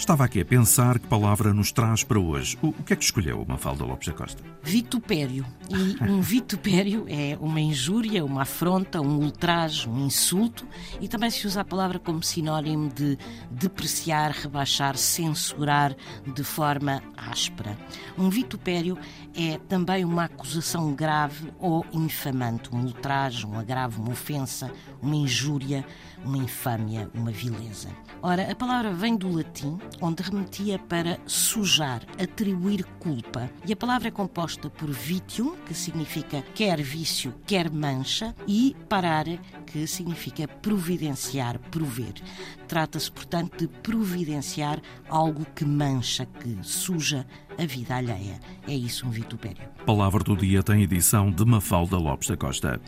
Estava aqui a pensar que palavra nos traz para hoje. O, o que é que escolheu Mafalda Lopes da Costa? Vitupério. E um vitupério é uma injúria, uma afronta, um ultraje, um insulto e também se usa a palavra como sinónimo de depreciar, rebaixar, censurar de forma áspera. Um vitupério é também uma acusação grave ou infamante, um ultraje, um agravo, uma ofensa, uma injúria, uma infâmia, uma vileza. Ora, a palavra vem do latim, onde remetia para sujar, atribuir culpa. E a palavra é composta por vitium, que significa quer vício, quer mancha, e parare, que significa providenciar, prover. Trata-se, portanto, de providenciar algo que mancha, que suja a vida alheia. É isso um vitupério. Palavra do dia tem edição de Mafalda Lopes da Costa.